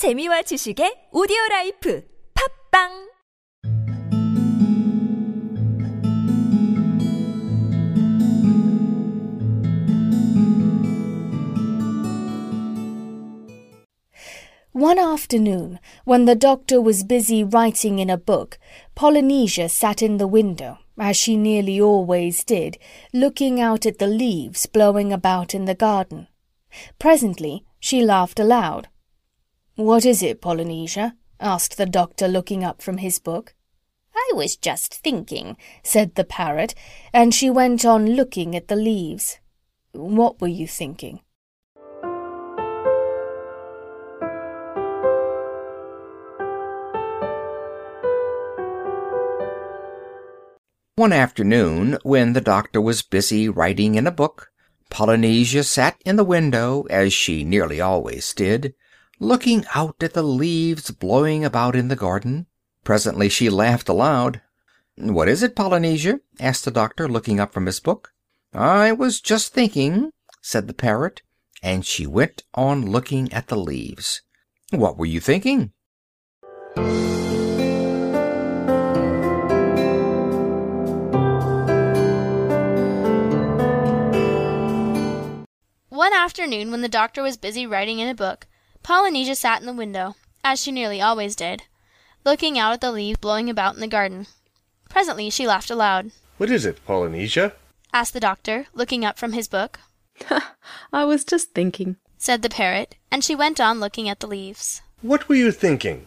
재미와 지식의 오디오 라이프 팝빵 One afternoon, when the doctor was busy writing in a book, Polynesia sat in the window, as she nearly always did, looking out at the leaves blowing about in the garden. Presently she laughed aloud. what is it, Polynesia? asked the doctor, looking up from his book. I was just thinking, said the parrot, and she went on looking at the leaves. What were you thinking? One afternoon, when the doctor was busy writing in a book, Polynesia sat in the window, as she nearly always did, looking out at the leaves blowing about in the garden. Presently she laughed aloud. "What is it, Polynesia?" asked the doctor, looking up from his book. "I was just thinking," said the parrot, and she went on looking at the leaves. "What were you thinking?" One afternoon, when the doctor was busy writing in a book, Polynesia sat in the window, as she nearly always did, looking out at the leaves blowing about in the garden. Presently she laughed aloud. What is it, Polynesia? asked the doctor, looking up from his book. I was just thinking. said the parrot, and she went on looking at the leaves. What were you thinking?